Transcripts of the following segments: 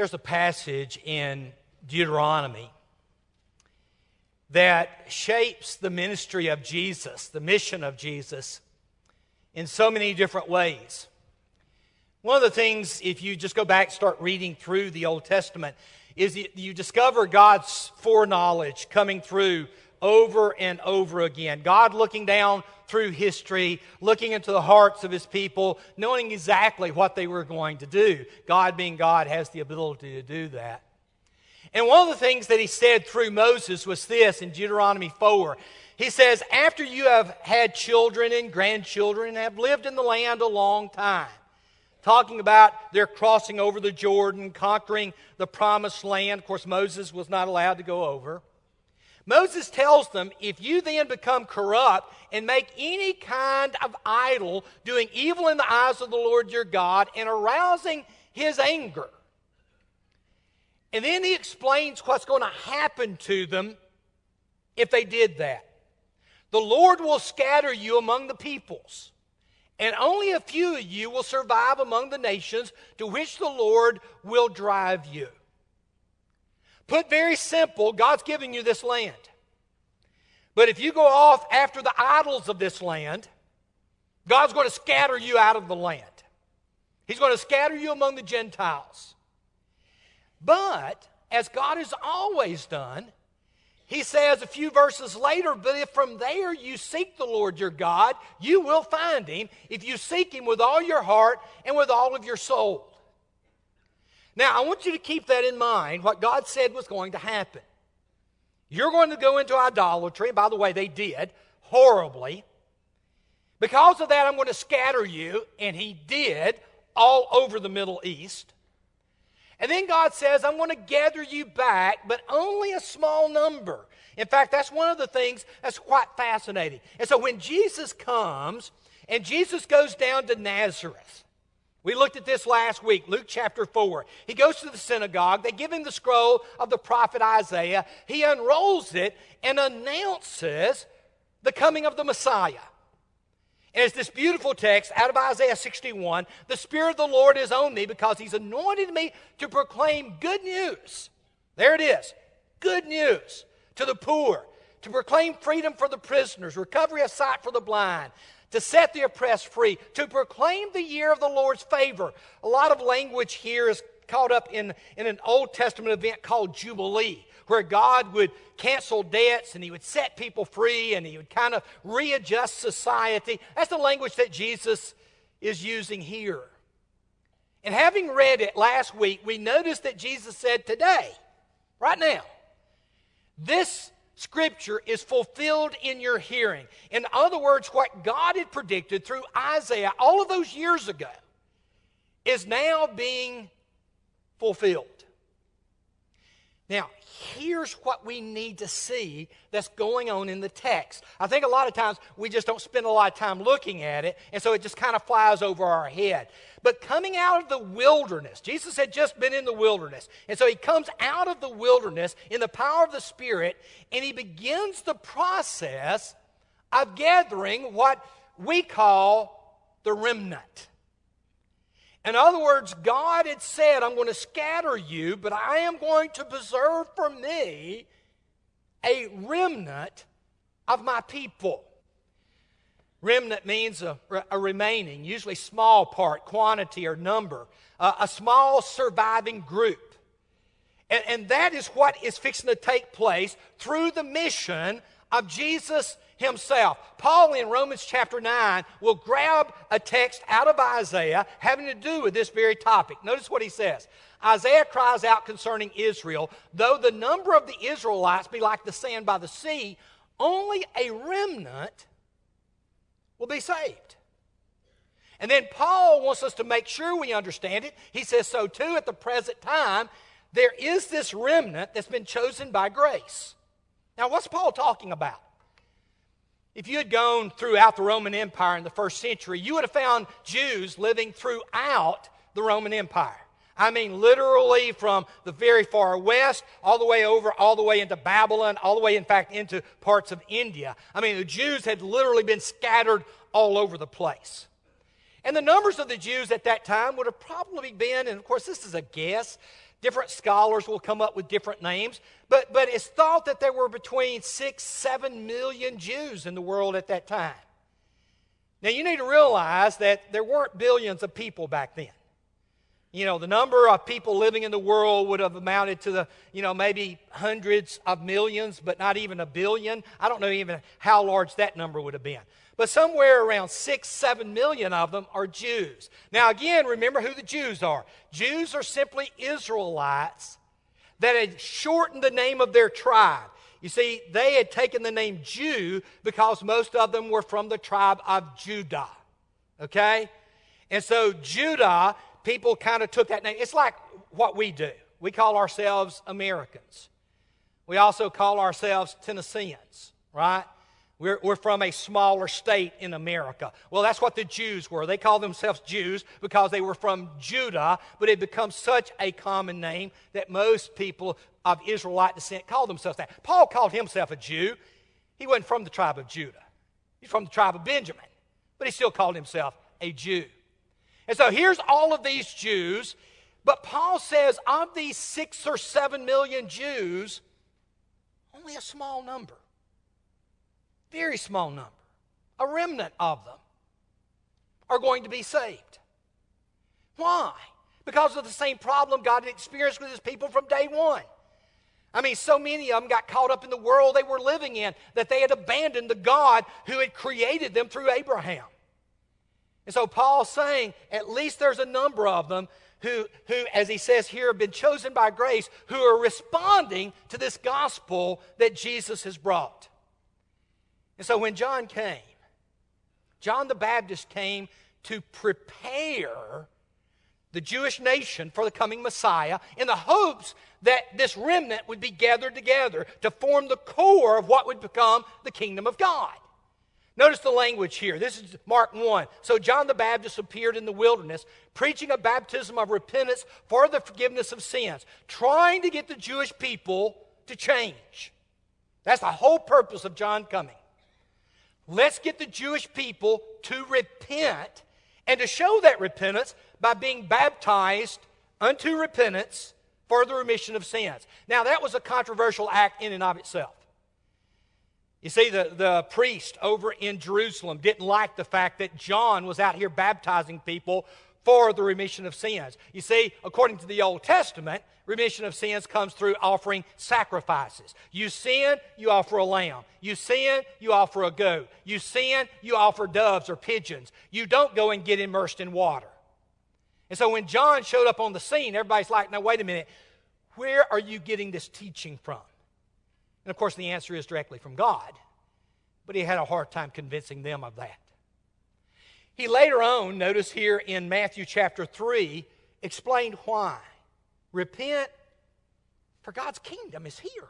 There's a passage in Deuteronomy that shapes the ministry of Jesus, the mission of Jesus, in so many different ways. One of the things, if you just go back and start reading through the Old Testament, is you discover God's foreknowledge coming through over and over again. God looking down through history, looking into the hearts of his people, knowing exactly what they were going to do. God, being God, has the ability to do that. And one of the things that he said through Moses was this in Deuteronomy 4. He says, After you have had children and grandchildren and have lived in the land a long time, talking about their crossing over the Jordan, conquering the promised land. Of course, Moses was not allowed to go over. Moses tells them if you then become corrupt and make any kind of idol, doing evil in the eyes of the Lord your God and arousing his anger. And then he explains what's going to happen to them if they did that. The Lord will scatter you among the peoples, and only a few of you will survive among the nations to which the Lord will drive you. Put very simple, God's giving you this land. But if you go off after the idols of this land, God's going to scatter you out of the land. He's going to scatter you among the Gentiles. But, as God has always done, he says a few verses later, but if from there you seek the Lord your God, you will find him if you seek him with all your heart and with all of your soul. Now, I want you to keep that in mind, what God said was going to happen. You're going to go into idolatry. By the way, they did horribly. Because of that, I'm going to scatter you, and He did all over the Middle East. And then God says, I'm going to gather you back, but only a small number. In fact, that's one of the things that's quite fascinating. And so when Jesus comes, and Jesus goes down to Nazareth, we looked at this last week, Luke chapter 4. He goes to the synagogue. They give him the scroll of the prophet Isaiah. He unrolls it and announces the coming of the Messiah. And it's this beautiful text out of Isaiah 61 The Spirit of the Lord is on me because He's anointed me to proclaim good news. There it is good news to the poor, to proclaim freedom for the prisoners, recovery of sight for the blind, to set the oppressed free, to proclaim the year of the Lord's favor. A lot of language here is caught up in, in an Old Testament event called Jubilee, where God would cancel debts and he would set people free and he would kind of readjust society. That's the language that Jesus is using here. And having read it last week, we noticed that Jesus said today, right now, this Scripture is fulfilled in your hearing. In other words, what God had predicted through Isaiah all of those years ago is now being fulfilled. Now, here's what we need to see that's going on in the text. I think a lot of times we just don't spend a lot of time looking at it, and so it just kind of flies over our head. But coming out of the wilderness, Jesus had just been in the wilderness. And so he comes out of the wilderness in the power of the Spirit, and he begins the process of gathering what we call the remnant. In other words, God had said, I'm going to scatter you, but I am going to preserve for me a remnant of my people. Remnant means a, a remaining, usually small part, quantity, or number, uh, a small surviving group. And, and that is what is fixing to take place through the mission of Jesus himself. Paul in Romans chapter 9 will grab a text out of Isaiah having to do with this very topic. Notice what he says. Isaiah cries out concerning Israel, though the number of the Israelites be like the sand by the sea, only a remnant will be saved. And then Paul wants us to make sure we understand it. He says, so too at the present time, there is this remnant that's been chosen by grace. Now, what's Paul talking about? If you had gone throughout the Roman Empire in the first century, you would have found Jews living throughout the Roman Empire. I mean, literally from the very far west, all the way over, all the way into Babylon, all the way, in fact, into parts of India. I mean, the Jews had literally been scattered all over the place. And the numbers of the Jews at that time would have probably been, and of course, this is a guess, Different scholars will come up with different names, but, but it's thought that there were between six, seven million Jews in the world at that time. Now, you need to realize that there weren't billions of people back then. You know, the number of people living in the world would have amounted to the, you know, maybe hundreds of millions, but not even a billion. I don't know even how large that number would have been. But somewhere around six, seven million of them are Jews. Now, again, remember who the Jews are. Jews are simply Israelites that had shortened the name of their tribe. You see, they had taken the name Jew because most of them were from the tribe of Judah. Okay? And so Judah, people kind of took that name. It's like what we do. We call ourselves Americans. We also call ourselves Tennesseans, right? We're, we're from a smaller state in America. Well, that's what the Jews were. They called themselves Jews because they were from Judah, but it becomes such a common name that most people of Israelite descent call themselves that. Paul called himself a Jew. He wasn't from the tribe of Judah, he's from the tribe of Benjamin, but he still called himself a Jew. And so here's all of these Jews, but Paul says of these six or seven million Jews, only a small number very small number, a remnant of them, are going to be saved. Why? Because of the same problem God had experienced with his people from day one. I mean, so many of them got caught up in the world they were living in that they had abandoned the God who had created them through Abraham. And so Paul's saying at least there's a number of them who, who, as he says here, have been chosen by grace, who are responding to this gospel that Jesus has brought. And so when John came, John the Baptist came to prepare the Jewish nation for the coming Messiah in the hopes that this remnant would be gathered together to form the core of what would become the kingdom of God. Notice the language here. This is Mark 1. So John the Baptist appeared in the wilderness, preaching a baptism of repentance for the forgiveness of sins, trying to get the Jewish people to change. That's the whole purpose of John coming. Let's get the Jewish people to repent and to show that repentance by being baptized unto repentance for the remission of sins. Now, that was a controversial act in and of itself. You see, the, the priest over in Jerusalem didn't like the fact that John was out here baptizing people for the remission of sins. You see, according to the Old Testament, remission of sins comes through offering sacrifices. You sin, you offer a lamb. You sin, you offer a goat. You sin, you offer doves or pigeons. You don't go and get immersed in water. And so when John showed up on the scene, everybody's like, now, wait a minute, where are you getting this teaching from? And of course, the answer is directly from God. But he had a hard time convincing them of that. He later on, notice here in Matthew chapter 3, explained why. Repent, for God's kingdom is here.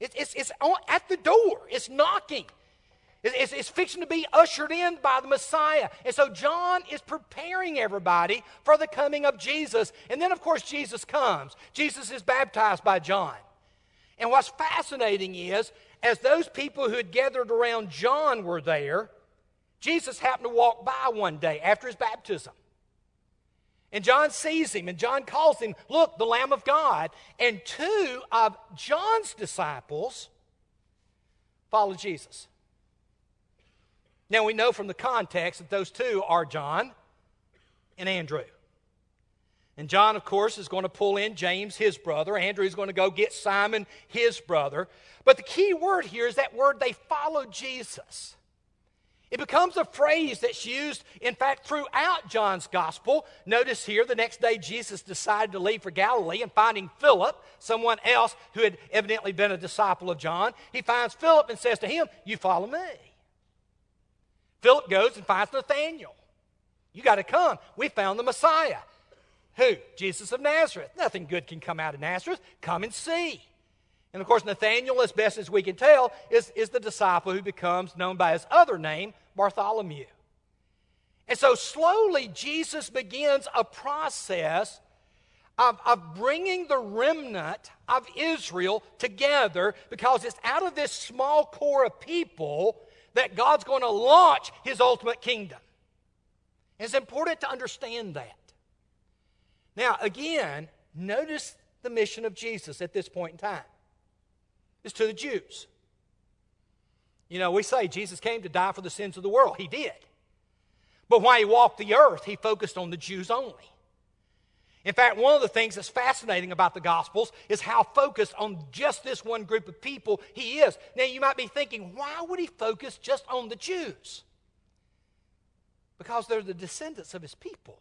It's, it's, it's at the door, it's knocking. It's, it's, fixing to be ushered in by the Messiah. And so John is preparing everybody for the coming of Jesus. And then, of course, Jesus comes. Jesus is baptized by John. And what's fascinating is, as those people who had gathered around John were there, Jesus happened to walk by one day after his baptism. And John sees him, and John calls him, Look, the Lamb of God. And two of John's disciples follow Jesus. Now we know from the context that those two are John and Andrew. And John, of course, is going to pull in James, his brother. Andrew is going to go get Simon, his brother. But the key word here is that word they followed Jesus. It becomes a phrase that's used, in fact, throughout John's gospel. Notice here, the next day Jesus decided to leave for Galilee and finding Philip, someone else who had evidently been a disciple of John, he finds Philip and says to him, You follow me. Philip goes and finds Nathanael. You got to come. We found the Messiah. Who? Jesus of Nazareth. Nothing good can come out of Nazareth. Come and see. And of course, Nathanael, as best as we can tell, is, is the disciple who becomes known by his other name, Bartholomew. And so slowly, Jesus begins a process of, of bringing the remnant of Israel together because it's out of this small core of people that God's going to launch his ultimate kingdom. It's important to understand that. Now, again, Notice the mission of Jesus at this point in time. It's to the Jews. You know, we say Jesus came to die for the sins of the world. He did. But while he walked the earth, he focused on the Jews only. In fact, one of the things that's fascinating about the Gospels is how focused on just this one group of people he is. Now, you might be thinking, why would he focus just on the Jews? Because they're the descendants of his people.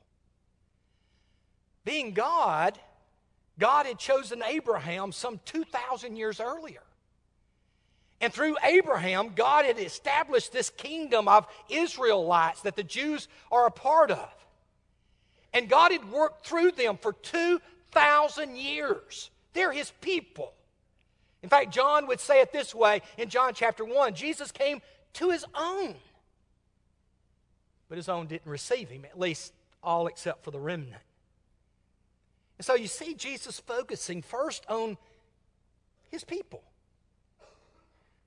Being God, God had chosen Abraham some 2,000 years earlier. And through Abraham, God had established this kingdom of Israelites that the Jews are a part of. And God had worked through them for 2,000 years. They're his people. In fact, John would say it this way in John chapter 1 Jesus came to his own, but his own didn't receive him, at least all except for the remnant. And so you see Jesus focusing first on his people.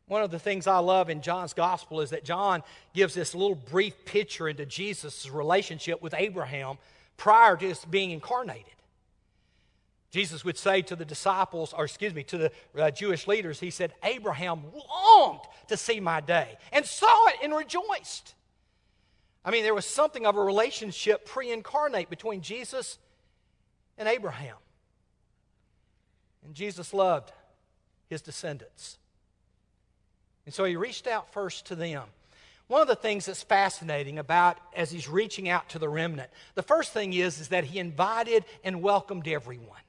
One of the things I love in John's gospel is that John gives this little brief picture into Jesus' relationship with Abraham prior to his being incarnated. Jesus would say to the disciples, or excuse me, to the uh, Jewish leaders, he said, Abraham longed to see my day and saw it and rejoiced. I mean, there was something of a relationship pre incarnate between Jesus and Abraham. And Jesus loved his descendants. And so he reached out first to them. One of the things that's fascinating about as he's reaching out to the remnant, the first thing is, is that he invited and welcomed everyone.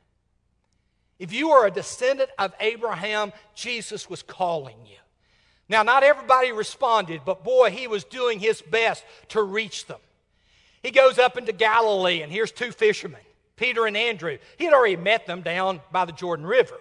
If you are a descendant of Abraham, Jesus was calling you. Now, not everybody responded, but boy, he was doing his best to reach them. He goes up into Galilee, and here's two fishermen, Peter and Andrew. He had already met them down by the Jordan River.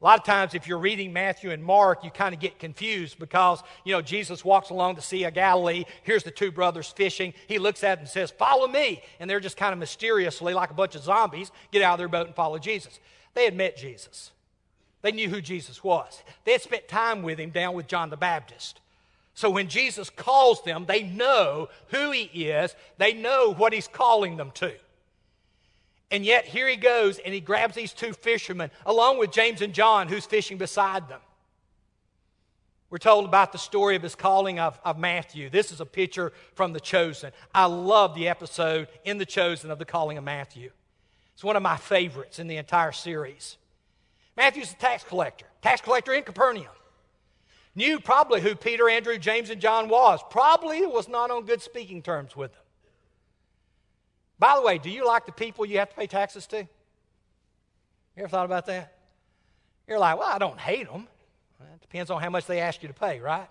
A lot of times, if you're reading Matthew and Mark, you kind of get confused because, you know, Jesus walks along the Sea of Galilee. Here's the two brothers fishing. He looks at them and says, Follow me. And they're just kind of mysteriously, like a bunch of zombies, get out of their boat and follow Jesus. They had met Jesus, they knew who Jesus was. They had spent time with him down with John the Baptist. So when Jesus calls them, they know who he is, they know what he's calling them to. And yet, here he goes and he grabs these two fishermen, along with James and John, who's fishing beside them. We're told about the story of his calling of, of Matthew. This is a picture from The Chosen. I love the episode in The Chosen of the calling of Matthew. It's one of my favorites in the entire series. Matthew's a tax collector, tax collector in Capernaum. Knew probably who Peter, Andrew, James, and John was. Probably was not on good speaking terms with them. By the way, do you like the people you have to pay taxes to? You ever thought about that? You're like, well, I don't hate them. It depends on how much they ask you to pay, right?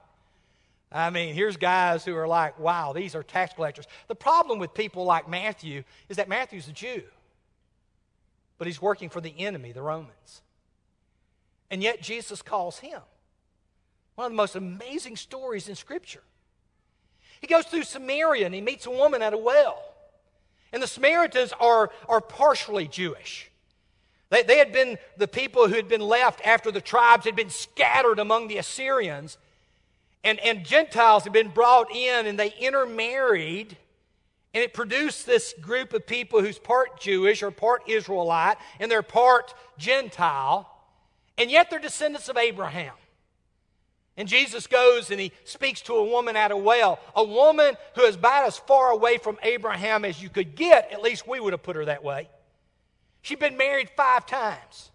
I mean, here's guys who are like, wow, these are tax collectors. The problem with people like Matthew is that Matthew's a Jew, but he's working for the enemy, the Romans. And yet Jesus calls him. One of the most amazing stories in Scripture. He goes through Samaria and he meets a woman at a well. And the Samaritans are, are partially Jewish. They, they had been the people who had been left after the tribes had been scattered among the Assyrians. And, and Gentiles had been brought in and they intermarried. And it produced this group of people who's part Jewish or part Israelite and they're part Gentile. And yet they're descendants of Abraham. And Jesus goes and he speaks to a woman at a well, a woman who is about as far away from Abraham as you could get. At least we would have put her that way. She'd been married five times.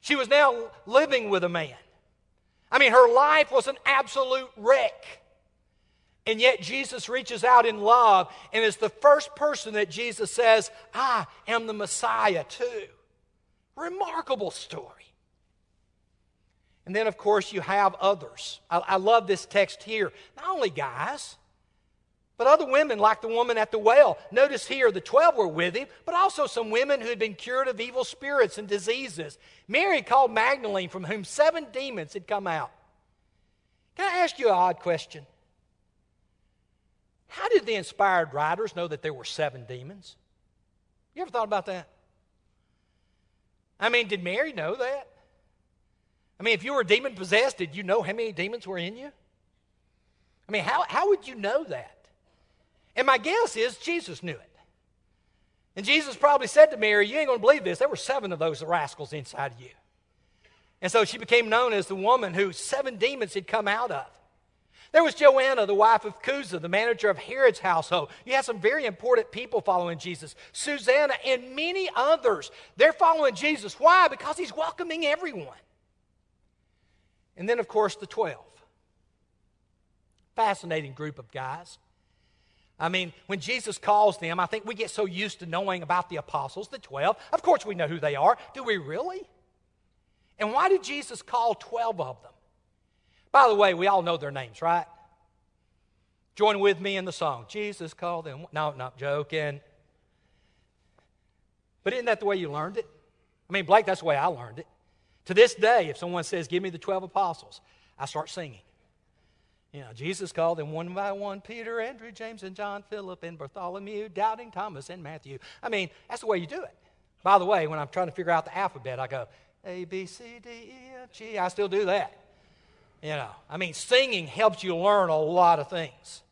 She was now living with a man. I mean, her life was an absolute wreck. And yet Jesus reaches out in love and is the first person that Jesus says, I am the Messiah too. Remarkable story. And then, of course, you have others. I, I, love this text here. Not only guys, but other women, like the woman at the well. Notice here, the 12 were with him, but also some women who had been cured of evil spirits and diseases. Mary called Magdalene, from whom seven demons had come out. Can I ask you an odd question? How did the inspired writers know that there were seven demons? You ever thought about that? I mean, did Mary know that? I mean, if you were demon possessed, did you know how many demons were in you? I mean, how, how would you know that? And my guess is Jesus knew it. And Jesus probably said to Mary, You ain't going to believe this. There were seven of those rascals inside of you. And so she became known as the woman who seven demons had come out of. There was Joanna, the wife of Chuza, the manager of Herod's household. You had some very important people following Jesus. Susanna and many others. They're following Jesus. Why? Because he's welcoming everyone. And then, of course, the 12. Fascinating group of guys. I mean, when Jesus calls them, I think we get so used to knowing about the apostles, the 12. Of course, we know who they are. Do we really? And why did Jesus call 12 of them? By the way, we all know their names, right? Join with me in the song. Jesus called them. No, not joking. But isn't that the way you learned it? I mean, Blake, that's the way I learned it. To this day, if someone says, Give me the 12 apostles, I start singing. You know, Jesus called them one by one Peter, Andrew, James, and John, Philip, and Bartholomew, doubting Thomas, and Matthew. I mean, that's the way you do it. By the way, when I'm trying to figure out the alphabet, I go A, B, C, D, E, F, G. I still do that. You know, I mean, singing helps you learn a lot of things.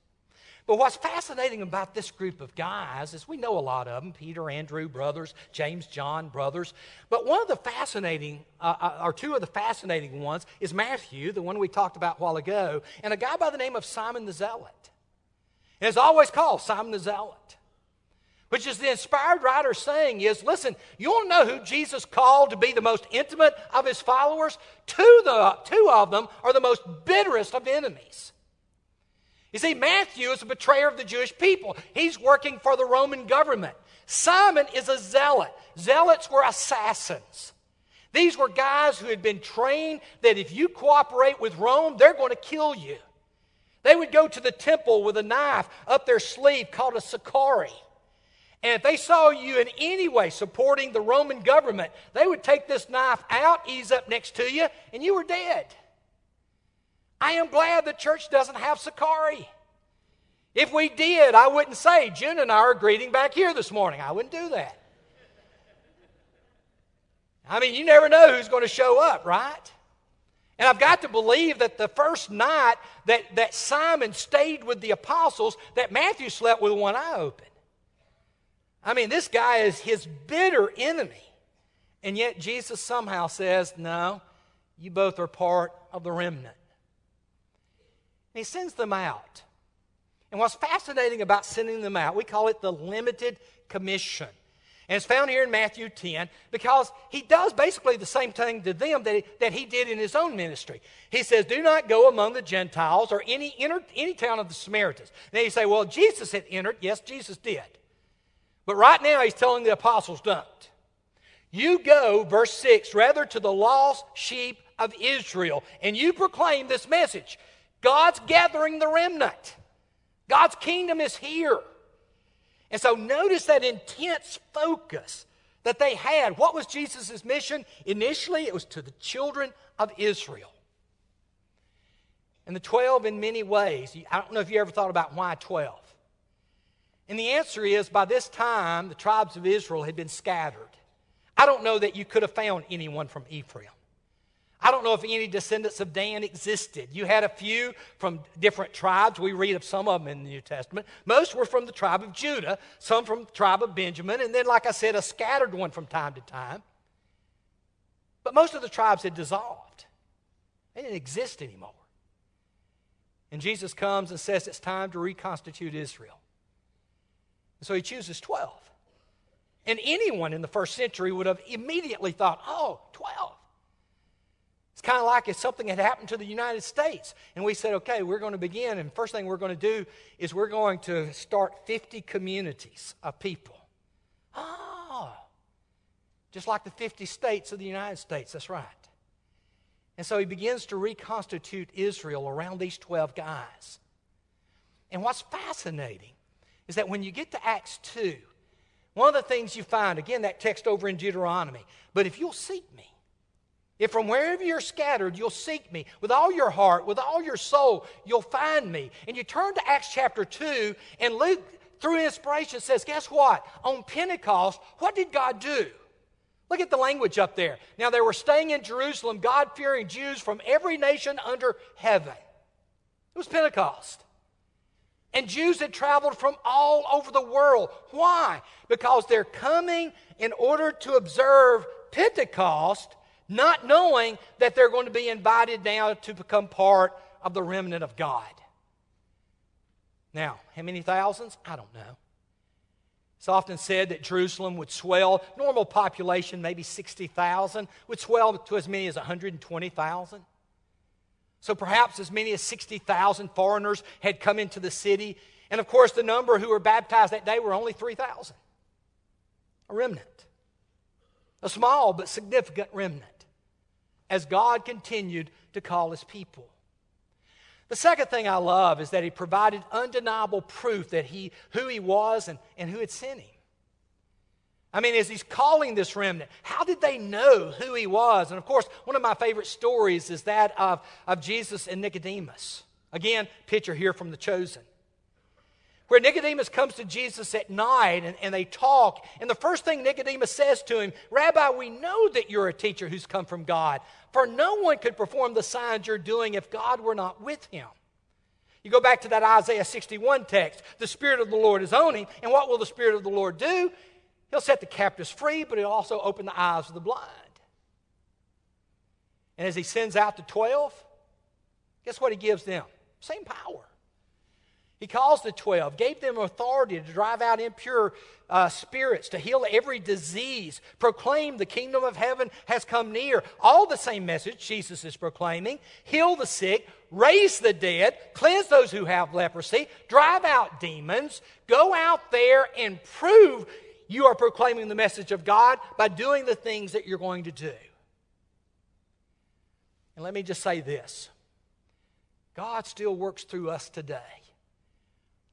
But what's fascinating about this group of guys is we know a lot of them Peter, Andrew, brothers, James, John, brothers. But one of the fascinating, uh, uh, or two of the fascinating ones, is Matthew, the one we talked about a while ago, and a guy by the name of Simon the Zealot. And it's always called Simon the Zealot. Which is the inspired writer saying is, listen, you want to know who Jesus called to be the most intimate of his followers? Two, the, two of them are the most bitterest of enemies. You see, Matthew is a betrayer of the Jewish people. He's working for the Roman government. Simon is a zealot. Zealots were assassins. These were guys who had been trained that if you cooperate with Rome, they're going to kill you. They would go to the temple with a knife up their sleeve called a sicarii. And if they saw you in any way supporting the Roman government, they would take this knife out, ease up next to you, and you were dead. I am glad the church doesn't have sicarii. If we did, I wouldn't say, June and I are greeting back here this morning. I wouldn't do that. I mean, you never know who's going to show up, right? And I've got to believe that the first night that, that Simon stayed with the apostles, that Matthew slept with one eye open. I mean, this guy is his bitter enemy. And yet Jesus somehow says, No, you both are part of the remnant. And he sends them out. And what's fascinating about sending them out, we call it the limited commission. And it's found here in Matthew 10 because he does basically the same thing to them that he, that he did in his own ministry. He says, Do not go among the Gentiles or any, any town of the Samaritans. Now you say, Well, Jesus had entered. Yes, Jesus did. But right now he's telling the apostles, Don't. You go, verse 6, rather to the lost sheep of Israel, and you proclaim this message God's gathering the remnant. God's kingdom is here. And so notice that intense focus that they had. What was Jesus' mission? Initially, it was to the children of Israel. And the 12, in many ways, I don't know if you ever thought about why 12. And the answer is by this time, the tribes of Israel had been scattered. I don't know that you could have found anyone from Ephraim. I don't know if any descendants of Dan existed. You had a few from different tribes. We read of some of them in the New Testament. Most were from the tribe of Judah, some from the tribe of Benjamin, and then, like I said, a scattered one from time to time. But most of the tribes had dissolved, they didn't exist anymore. And Jesus comes and says it's time to reconstitute Israel. And so he chooses 12. And anyone in the first century would have immediately thought, oh, 12 kind of like if something had happened to the United States. And we said, okay, we're going to begin. And first thing we're going to do is we're going to start 50 communities of people. Oh, just like the 50 states of the United States. That's right. And so he begins to reconstitute Israel around these 12 guys. And what's fascinating is that when you get to Acts 2, one of the things you find, again, that text over in Deuteronomy, but if you'll seek me, if from wherever you're scattered, you'll seek me with all your heart, with all your soul, you'll find me. And you turn to Acts chapter 2, and Luke, through inspiration, says, Guess what? On Pentecost, what did God do? Look at the language up there. Now, they were staying in Jerusalem, God fearing Jews from every nation under heaven. It was Pentecost. And Jews had traveled from all over the world. Why? Because they're coming in order to observe Pentecost, not knowing that they're going to be invited now to become part of the remnant of God. Now, how many thousands? I don't know. It's often said that Jerusalem would swell, normal population, maybe 60,000, would swell to as many as 120,000. So perhaps as many as 60,000 foreigners had come into the city. And of course, the number who were baptized that day were only 3,000. A remnant. A small but significant remnant. As God continued to call his people. The second thing I love is that he provided undeniable proof that he, who he was and, and who had sent him. I mean, as he's calling this remnant, how did they know who he was? And of course, one of my favorite stories is that of, of Jesus and Nicodemus. Again, picture here from The Chosen. Where Nicodemus comes to Jesus at night and, and they talk, and the first thing Nicodemus says to him, Rabbi, we know that you're a teacher who's come from God, for no one could perform the signs you're doing if God were not with him. You go back to that Isaiah 61 text. The Spirit of the Lord is on him. And what will the Spirit of the Lord do? He'll set the captives free, but he'll also open the eyes of the blind. And as he sends out the 12, guess what he gives them? Same power. He calls the 12, gave them authority to drive out impure uh, spirits, to heal every disease, proclaim the kingdom of heaven has come near. All the same message Jesus is proclaiming heal the sick, raise the dead, cleanse those who have leprosy, drive out demons, go out there and prove you are proclaiming the message of God by doing the things that you're going to do. And let me just say this God still works through us today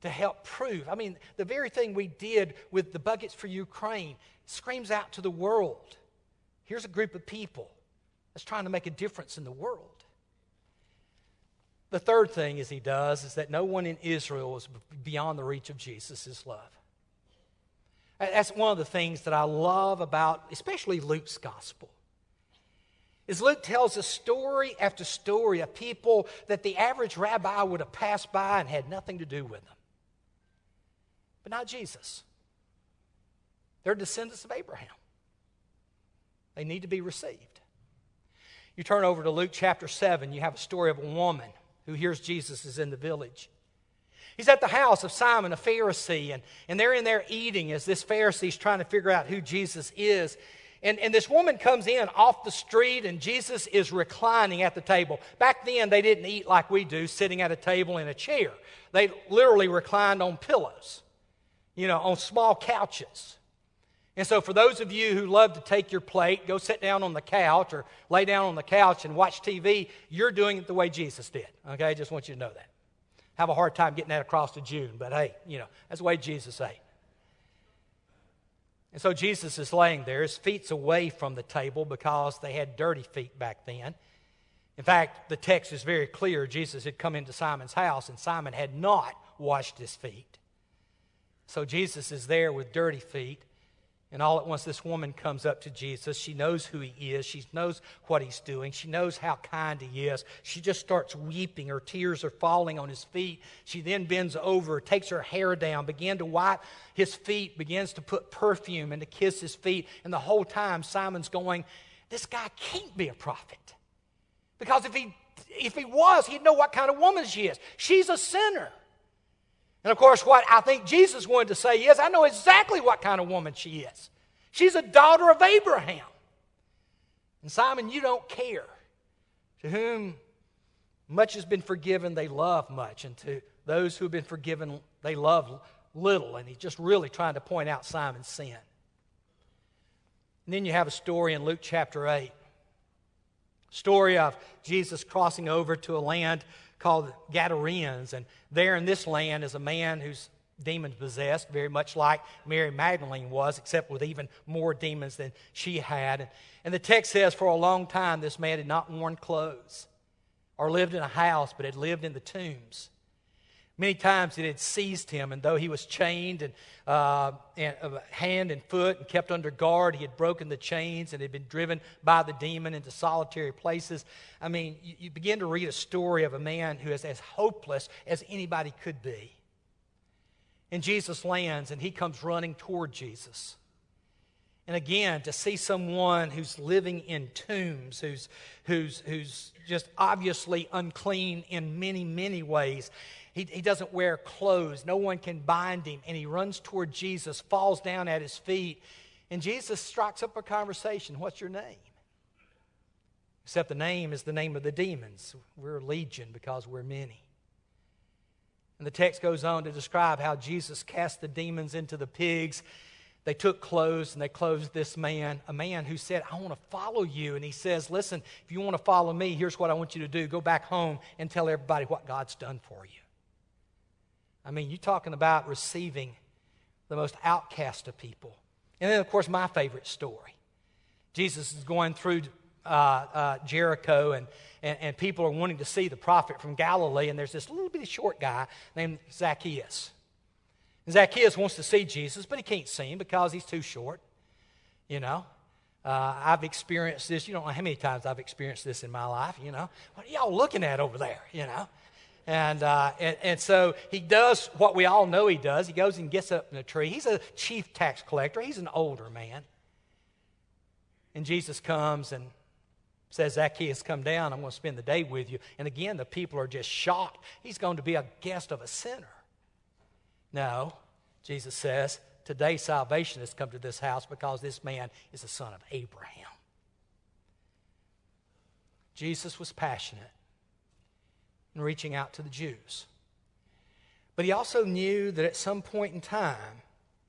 to help prove. I mean, the very thing we did with the buckets for Ukraine screams out to the world. Here's a group of people that's trying to make a difference in the world. The third thing is he does is that no one in Israel is beyond the reach of Jesus' love. That's one of the things that I love about, especially Luke's gospel. Is Luke tells us story after story of people that the average rabbi would have passed by and had nothing to do with them. But not Jesus. They're descendants of Abraham. They need to be received. You turn over to Luke chapter 7, you have a story of a woman who hears Jesus is in the village. He's at the house of Simon, a Pharisee, and, and they're in there eating as this Pharisee's trying to figure out who Jesus is. And, and this woman comes in off the street, and Jesus is reclining at the table. Back then, they didn't eat like we do, sitting at a table in a chair. They literally reclined on pillows, you know, on small couches. And so, for those of you who love to take your plate, go sit down on the couch or lay down on the couch and watch TV, you're doing it the way Jesus did. Okay? I just want you to know that have a hard time getting that across to June, but hey, you know, that's the way Jesus ate. And so Jesus is laying there, his feet's away from the table because they had dirty feet back then. In fact, the text is very clear. Jesus had come into Simon's house, and Simon had not washed his feet. So Jesus is there with dirty feet. And all at once, this woman comes up to Jesus. She knows who he is. She knows what he's doing. She knows how kind he is. She just starts weeping. Her tears are falling on his feet. She then bends over, takes her hair down, begins to wipe his feet, begins to put perfume and to kiss his feet. And the whole time, Simon's going, This guy can't be a prophet. Because if he, if he was, he'd know what kind of woman she is. She's a sinner. And of course, what I think Jesus wanted to say is, I know exactly what kind of woman she is. She's a daughter of Abraham. And Simon, you don't care. To whom much has been forgiven, they love much. And to those who have been forgiven, they love little. And he's just really trying to point out Simon's sin. And then you have a story in Luke chapter 8. Story of Jesus crossing over to a land called Gadarenes. And there in this land is a man who's demon possessed, very much like Mary Magdalene was, except with even more demons than she had. And the text says for a long time this man had not worn clothes or lived in a house, but had lived in the tombs. Many times it had seized him, and though he was chained and, uh, and uh, hand and foot and kept under guard, he had broken the chains and had been driven by the demon into solitary places. I mean, you, you begin to read a story of a man who is as hopeless as anybody could be. And Jesus lands and he comes running toward Jesus. And again, to see someone who's living in tombs, who's, who's, who's just obviously unclean in many, many ways. He, he doesn't wear clothes. No one can bind him. And he runs toward Jesus, falls down at his feet. And Jesus strikes up a conversation. What's your name? Except the name is the name of the demons. We're legion because we're many. And the text goes on to describe how Jesus cast the demons into the pigs they took clothes and they clothed this man, a man who said, I want to follow you. And he says, Listen, if you want to follow me, here's what I want you to do go back home and tell everybody what God's done for you. I mean, you're talking about receiving the most outcast of people. And then, of course, my favorite story. Jesus is going through uh, uh, Jericho, and, and, and people are wanting to see the prophet from Galilee, and there's this little bitty short guy named Zacchaeus. Zacchaeus wants to see Jesus, but he can't see him because he's too short. You know, uh, I've experienced this. You don't know how many times I've experienced this in my life. You know, what are y'all looking at over there? You know, and, uh, and, and so he does what we all know he does. He goes and gets up in a tree. He's a chief tax collector. He's an older man. And Jesus comes and says, Zacchaeus, come down. I'm going to spend the day with you. And again, the people are just shocked. He's going to be a guest of a sinner. No, Jesus says, today salvation has come to this house because this man is the son of Abraham. Jesus was passionate in reaching out to the Jews. But he also knew that at some point in time,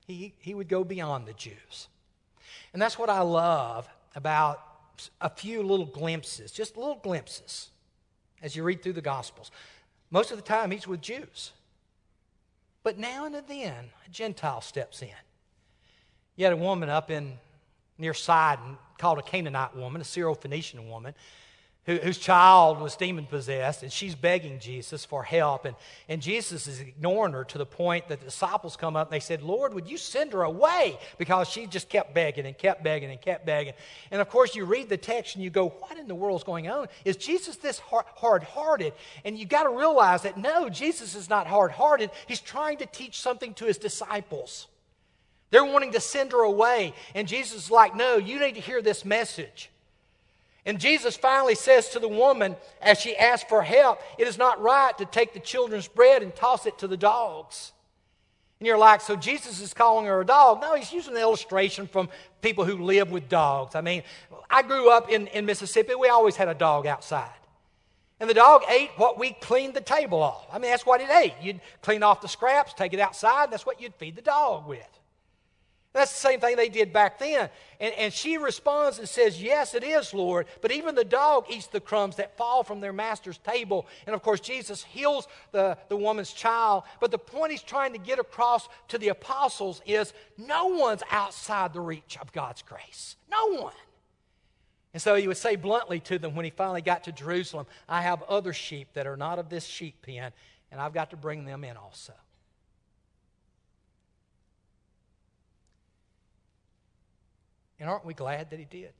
he, he would go beyond the Jews. And that's what I love about a few little glimpses, just little glimpses, as you read through the Gospels. Most of the time, he's with Jews. But now and then, a Gentile steps in. You had a woman up in near Sidon called a Canaanite woman, a Syro-Phoenician woman, who, whose child was demon possessed, and she's begging Jesus for help. And, and Jesus is ignoring her to the point that the disciples come up and they said, Lord, would you send her away? Because she just kept begging and kept begging and kept begging. And of course, you read the text and you go, What in the world is going on? Is Jesus this hard hearted? And you got to realize that no, Jesus is not hard hearted. He's trying to teach something to his disciples. They're wanting to send her away. And Jesus is like, No, you need to hear this message. And Jesus finally says to the woman as she asks for help, It is not right to take the children's bread and toss it to the dogs. And you're like, So Jesus is calling her a dog? No, he's using an illustration from people who live with dogs. I mean, I grew up in, in Mississippi, we always had a dog outside. And the dog ate what we cleaned the table off. I mean, that's what it ate. You'd clean off the scraps, take it outside, that's what you'd feed the dog with. That's the same thing they did back then. And, and she responds and says, Yes, it is, Lord. But even the dog eats the crumbs that fall from their master's table. And of course, Jesus heals the, the woman's child. But the point he's trying to get across to the apostles is no one's outside the reach of God's grace. No one. And so he would say bluntly to them when he finally got to Jerusalem, I have other sheep that are not of this sheep pen, and I've got to bring them in also. And aren't we glad that he did?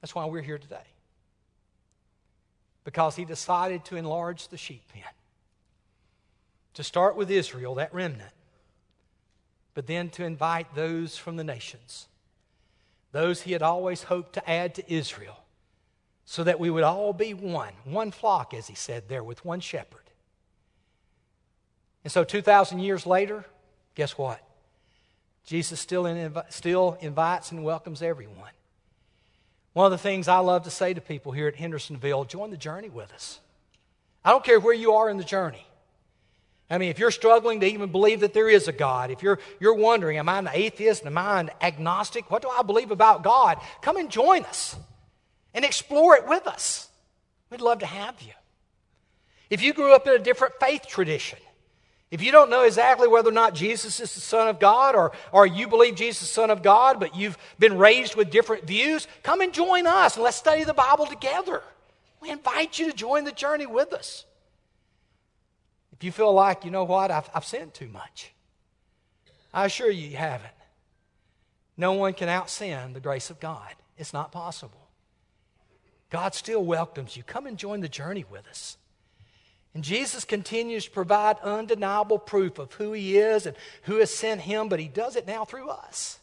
That's why we're here today. Because he decided to enlarge the sheep pen. To start with Israel, that remnant, but then to invite those from the nations, those he had always hoped to add to Israel, so that we would all be one, one flock, as he said there, with one shepherd. And so 2,000 years later, guess what? Jesus still, still invites and welcomes everyone. One of the things I love to say to people here at Hendersonville join the journey with us. I don't care where you are in the journey. I mean, if you're struggling to even believe that there is a God, if you're, you're wondering, am I an atheist? Am I an agnostic? What do I believe about God? Come and join us and explore it with us. We'd love to have you. If you grew up in a different faith tradition, if you don't know exactly whether or not Jesus is the Son of God or, or you believe Jesus is the Son of God, but you've been raised with different views, come and join us and let's study the Bible together. We invite you to join the journey with us. If you feel like, you know what, I've, I've sinned too much, I assure you, you haven't. No one can out sin the grace of God. It's not possible. God still welcomes you. Come and join the journey with us. And Jesus continues to provide undeniable proof of who he is and who has sent him, but he does it now through us.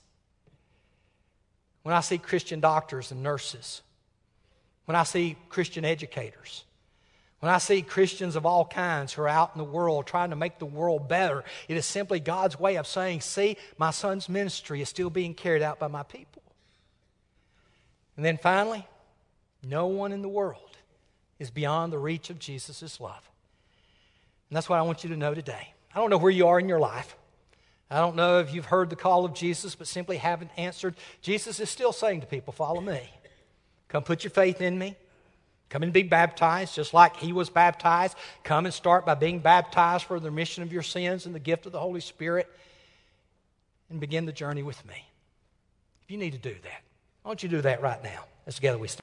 When I see Christian doctors and nurses, when I see Christian educators, when I see Christians of all kinds who are out in the world trying to make the world better, it is simply God's way of saying, See, my son's ministry is still being carried out by my people. And then finally, no one in the world is beyond the reach of Jesus' love. And that's what I want you to know today. I don't know where you are in your life. I don't know if you've heard the call of Jesus but simply haven't answered. Jesus is still saying to people, Follow me. Come put your faith in me. Come and be baptized just like he was baptized. Come and start by being baptized for the remission of your sins and the gift of the Holy Spirit and begin the journey with me. If you need to do that, why don't you do that right now? As together we stand.